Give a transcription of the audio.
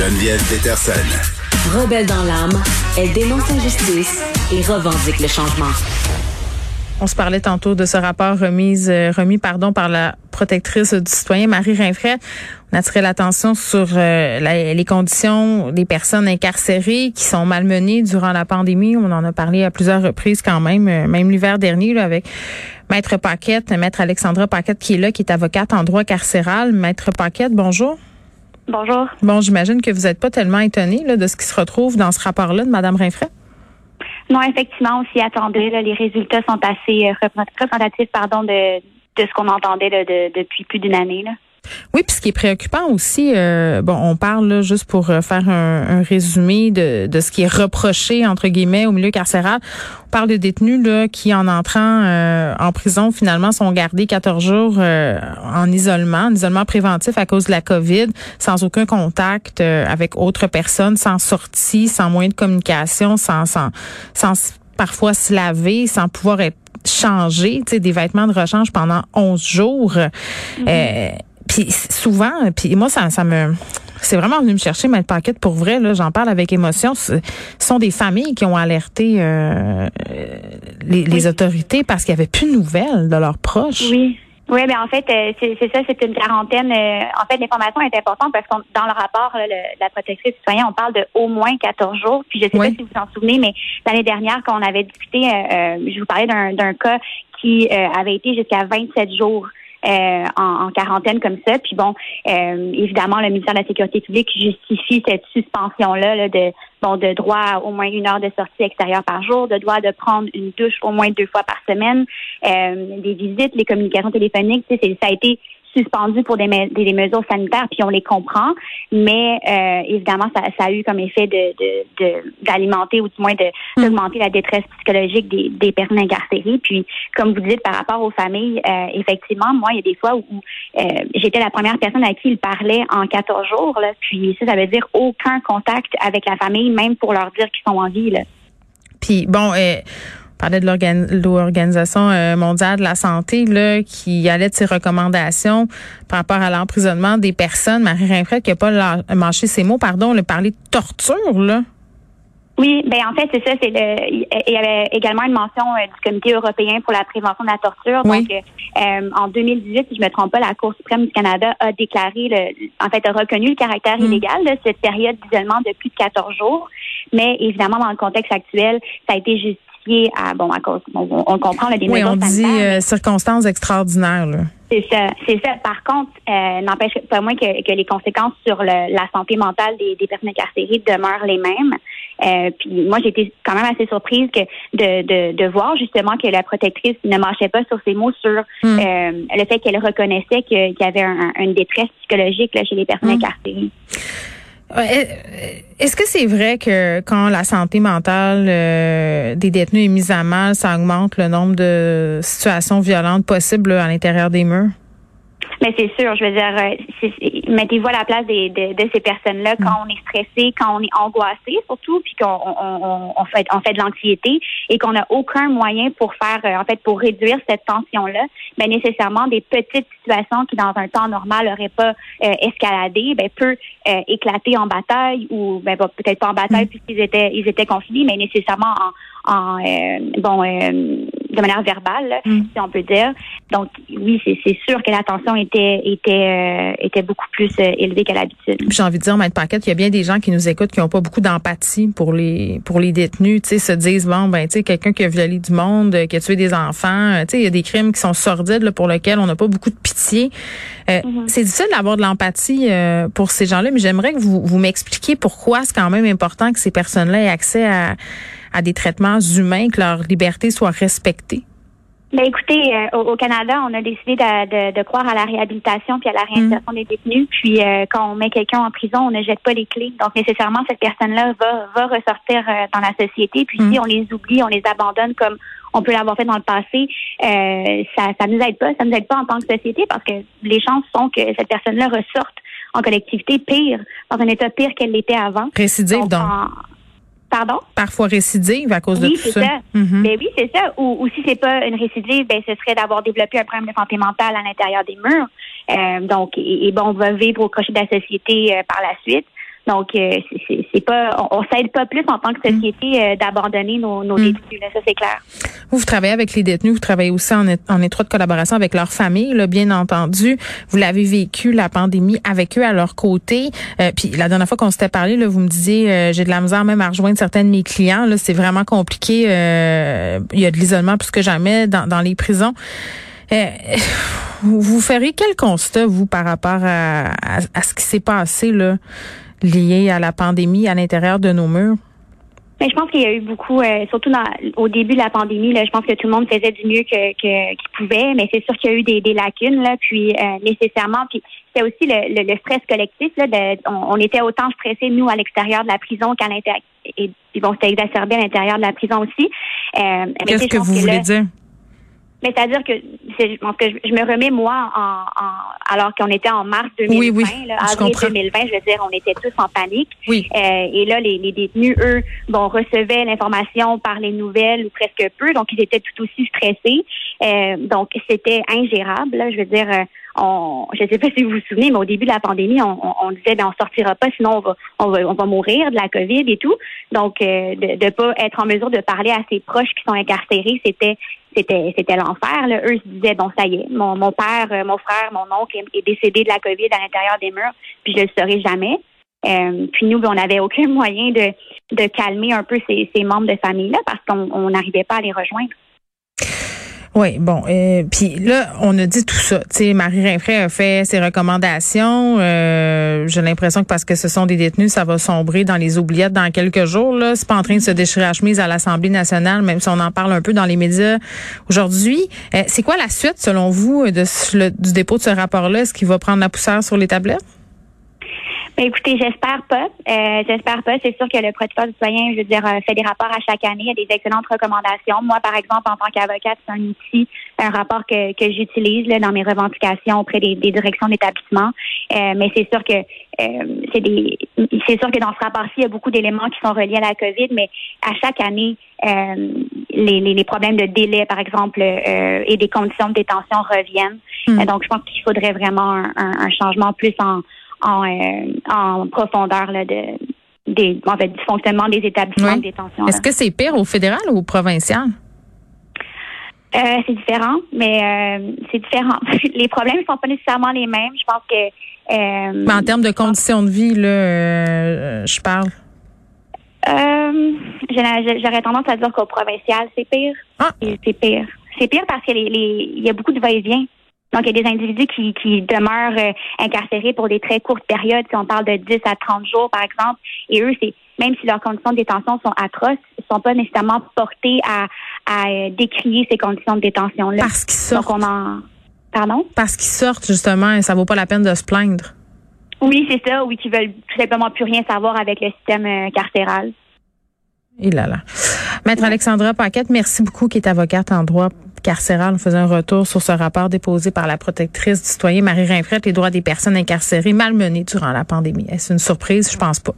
Geneviève Peterson. Rebelle dans l'âme, elle dénonce l'injustice et revendique le changement. On se parlait tantôt de ce rapport remis, euh, remis pardon, par la protectrice du citoyen Marie Rinfret. On a attiré l'attention sur euh, les conditions des personnes incarcérées qui sont malmenées durant la pandémie. On en a parlé à plusieurs reprises quand même, euh, même l'hiver dernier là, avec Maître Paquette, Maître Alexandra Paquette qui est là, qui est avocate en droit carcéral. Maître Paquette, bonjour. Bonjour. Bon, j'imagine que vous n'êtes pas tellement étonné de ce qui se retrouve dans ce rapport-là de Mme Rinfret. Non, effectivement, on s'y attendait. les résultats sont assez euh, représentatifs pardon, de, de ce qu'on entendait depuis plus d'une année. Là. Oui, puis ce qui est préoccupant aussi, euh, bon, on parle là, juste pour euh, faire un, résumé de, de, ce qui est reproché entre guillemets au milieu carcéral. On parle de détenus là qui, en entrant euh, en prison, finalement, sont gardés 14 jours en isolement, en isolement préventif à cause de la COVID, sans aucun contact avec autres personnes, sans sortie, sans moyen de communication, sans, sans, sans parfois se laver, sans pouvoir être changé, tu sais, des vêtements de rechange pendant 11 jours. Mm-hmm. Puis souvent, puis moi, ça, ça me... C'est vraiment venu me chercher, Maître Paquette, pour vrai, là, j'en parle avec émotion. Ce sont des familles qui ont alerté euh, les, autorités parce qu'il n'y avait plus de nouvelles de leurs proches. Oui. Oui, mais en fait, euh, c'est ça, c'est une quarantaine. Euh, en fait, l'information est importante parce que dans le rapport de la protectrice citoyenne, on parle de au moins 14 jours. Puis je ne sais pas si vous vous en souvenez, mais l'année dernière, quand on avait discuté, je vous parlais d'un cas qui avait été jusqu'à 27 jours. Euh, en, quarantaine comme ça. Puis bon, euh, évidemment, le ministère de la Sécurité publique justifie cette suspension-là de bon de droit à au moins une heure de sortie extérieure par jour, de droit de prendre une douche au moins deux fois par semaine, euh, des visites, les communications téléphoniques. Ça a été suspendu pour des, des, mesures sanitaires, puis on les comprend, mais euh, évidemment, ça, ça, a eu comme effet de d'alimenter de, ou du moins mm. d'augmenter la détresse psychologique des, des, personnes incarcérées. Puis, comme vous dites, par rapport aux familles, euh, effectivement, moi, il y a des fois où euh, j'étais la première personne à qui il parlait en 14 jours, là, puis ça, ça veut dire aucun contact avec la famille, même pour leur dire qu'ils sont en vie. Là. Puis bon, parlait de l'Organisation euh, mondiale de la santé là, qui allait de ses recommandations par rapport à l'emprisonnement des personnes. Marie Rinfret qui n'a pas mâché ses mots, pardon, le parler de torture, là. Oui, ben en fait, c'est ça. C'est le, il y avait également une mention euh, du Comité européen pour la prévention de la torture. Donc, euh, en 2018, si je me trompe pas, la Cour suprême du Canada a déclaré, le, en fait, a reconnu le caractère mm. illégal de cette période d'isolement de plus de 14 jours. Mais évidemment, dans le contexte actuel, ça a été justifié à bon à cause on, on comprend le des Oui, on dit euh, circonstances extraordinaires là. C'est ça, c'est ça. Par contre, euh, n'empêche pas moins que, que, les conséquences sur le, la santé mentale des, des, personnes incarcérées demeurent les mêmes. Euh, puis moi, j'étais quand même assez surprise que de, de, de, voir justement que la protectrice ne marchait pas sur ses mots sur hmm. euh, le fait qu'elle reconnaissait qu'il y avait un, une détresse psychologique là, chez les personnes hmm. incarcérées. Est-ce que c'est vrai que quand la santé mentale euh, des détenus est mise à mal, ça augmente le nombre de situations violentes possibles à l'intérieur des murs? Mais c'est sûr, je veux dire, euh, mettez-vous à la place des, de, de ces personnes-là quand mm. on est stressé, quand on est angoissé surtout, puis qu'on on, on, fait, on fait de l'anxiété et qu'on n'a aucun moyen pour faire, euh, en fait, pour réduire cette tension-là. Mais ben, nécessairement des petites situations qui dans un temps normal n'auraient pas euh, escaladé, ben peut éclater en bataille ou ben peut-être pas en bataille mm. puisqu'ils étaient ils étaient confinés, mais nécessairement en, en bon de manière verbale, mm. si on peut dire. Donc oui, c'est sûr que la tension était était euh, était beaucoup plus euh, élevée qu'à l'habitude. J'ai envie de dire, Maître Paquette, il y a bien des gens qui nous écoutent qui n'ont pas beaucoup d'empathie pour les pour les détenus. Tu sais, se disent bon ben tu sais quelqu'un qui a violé du monde, qui a tué des enfants. Tu sais, il y a des crimes qui sont sordides là, pour lesquels on n'a pas beaucoup de pitié. Euh, mm-hmm. C'est difficile d'avoir de l'empathie pour ces gens-là, mais j'aimerais que vous vous m'expliquiez pourquoi c'est quand même important que ces personnes-là aient accès à à des traitements humains, que leur liberté soit respectée? Ben écoutez, euh, au, Canada, on a décidé de, de, croire à la réhabilitation puis à la réinsertion mm. des détenus. Puis euh, quand on met quelqu'un en prison, on ne jette pas les clés. Donc nécessairement, cette personne-là va, va ressortir euh, dans la société. Puis mm. si on les oublie, on les abandonne comme on peut l'avoir fait dans le passé, ça ça nous aide pas. Ça nous aide pas en tant que société parce que les chances sont que cette personne-là ressorte en collectivité pire, dans un état pire qu'elle l'était avant. Récidive donc. Pardon? Parfois récidive à cause de tout ça. ça. Mm oui, c'est ça. Ou, ou si c'est pas une récidive, ben ce serait d'avoir développé un problème de santé mentale à l'intérieur des murs. Euh, donc, et, bon, on va vivre au crochet de la société euh, par la suite. Donc, euh, c'est pas, on, s'aide pas plus en tant que société euh, d'abandonner nos, nos mm. détenus. Là, ça, c'est clair. Vous, vous travaillez avec les détenus, vous travaillez aussi en, en étroite collaboration avec leur famille, là, bien entendu. Vous l'avez vécu, la pandémie, avec eux à leur côté. Euh, puis la dernière fois qu'on s'était parlé, là, vous me disiez, j'ai de la misère même à rejoindre certains de mes clients. Là, c'est vraiment compliqué. il y a de l'isolement plus que jamais dans, dans les prisons. vous ferez quel constat, vous, par rapport à, à ce qui s'est passé là, liées à la pandémie à l'intérieur de nos murs? Mais je pense qu'il y a eu beaucoup, euh, surtout dans, au début de la pandémie, là, je pense que tout le monde faisait du mieux que, qu'il pouvait, mais c'est sûr qu'il y a eu des, des lacunes, là, puis euh, nécessairement, puis c'est aussi le, le, stress collectif. Là, de, on, était autant stressés, nous, à l'extérieur de la prison qu'à l'intérieur. Et, bon, c'était exacerbé à l'intérieur de la prison aussi. Euh, Qu'est-ce que vous voulez dire? Mais c'est-à-dire que je pense que je, me remets moi en, alors qu'on était en mars 2020, oui, oui, là, avril 2020, je veux dire, on était tous en panique. Oui. Euh, et là, les, les, détenus, eux, bon, recevaient l'information par les nouvelles ou presque peu, donc ils étaient tout aussi stressés. Euh, donc c'était ingérable. Là, je veux dire, euh, on, je ne sais pas si vous vous souvenez, mais au début de la pandémie, on, on, disait ben on sortira pas, sinon on va, on va, on va mourir de la COVID et tout. Donc, euh, de ne pas être en mesure de parler à ses proches qui sont incarcérés, c'était c'était c'était l'enfer. Eux se disaient bon ça y est, mon, mon père, euh, mon frère, mon oncle est, décédé de la COVID à l'intérieur des murs, puis je le saurai jamais. Euh, puis nous, on n'avait aucun moyen de, de calmer un peu ces, ces membres de famille-là parce qu'on n'arrivait pas à les rejoindre. Oui, bon, euh, puis là, on a dit tout ça. Sais, Marie Rinfray a fait ses recommandations. Euh, J'ai l'impression que parce que ce sont des détenus, ça va sombrer dans les oubliettes dans quelques jours. Là, c'est pas en train de se déchirer à chemise à l'Assemblée nationale, même si on en parle un peu dans les médias aujourd'hui. Euh, c'est quoi la suite, selon vous, du dépôt de ce rapport-là? Est-ce qu'il va prendre la poussière sur les tablettes? Écoutez, j'espère pas. Euh, j'espère pas. C'est sûr que le protecteur du citoyen, je veux dire, euh, fait des rapports à chaque année. Il y a des excellentes recommandations. Moi, par exemple, en tant qu'avocate, c'est un outil, un rapport que, que j'utilise dans mes revendications auprès des, directions d'établissement. Euh, mais c'est sûr que euh, c'est des c'est sûr que dans ce rapport-ci, il y a beaucoup d'éléments qui sont reliés à la COVID, mais à chaque année, les, les, problèmes de délai, par exemple, et des conditions de détention reviennent. Hmm. donc, je pense qu'il faudrait vraiment un, un changement plus en en, euh, en profondeur là, de, des, en fait, du fonctionnement des établissements de détention. Est-ce que c'est pire au fédéral ou au provincial? Euh, c'est différent, mais euh, c'est différent. les problèmes ne sont pas nécessairement les mêmes. Je pense que. Mais en termes de conditions de vie, là, je parle. J'aurais tendance à dire qu'au provincial, c'est pire. Ah. C'est pire. C'est pire parce qu'il y a beaucoup de va-et-vient. Donc, il y a des individus qui, qui demeurent euh, incarcérés pour des très courtes périodes, si on parle de 10 à 30 jours, par exemple. Et eux, c'est même si leurs conditions de détention sont atroces, ils ne sont pas nécessairement portés à, à euh, décrier ces conditions de détention-là. Parce qu'ils sortent. Donc, on en... Pardon? Parce qu'ils sortent, justement, et ça vaut pas la peine de se plaindre. Oui, c'est ça. Oui, qui veulent tout simplement plus rien savoir avec le système euh, carcéral. Et là là. Maître Alexandra Paquette, merci beaucoup, qui est avocate en droit carcéral. On faisait un retour sur ce rapport déposé par la protectrice du citoyen Marie Rinfrette, les droits des personnes incarcérées malmenées durant la pandémie. Est-ce une surprise? Je pense pas.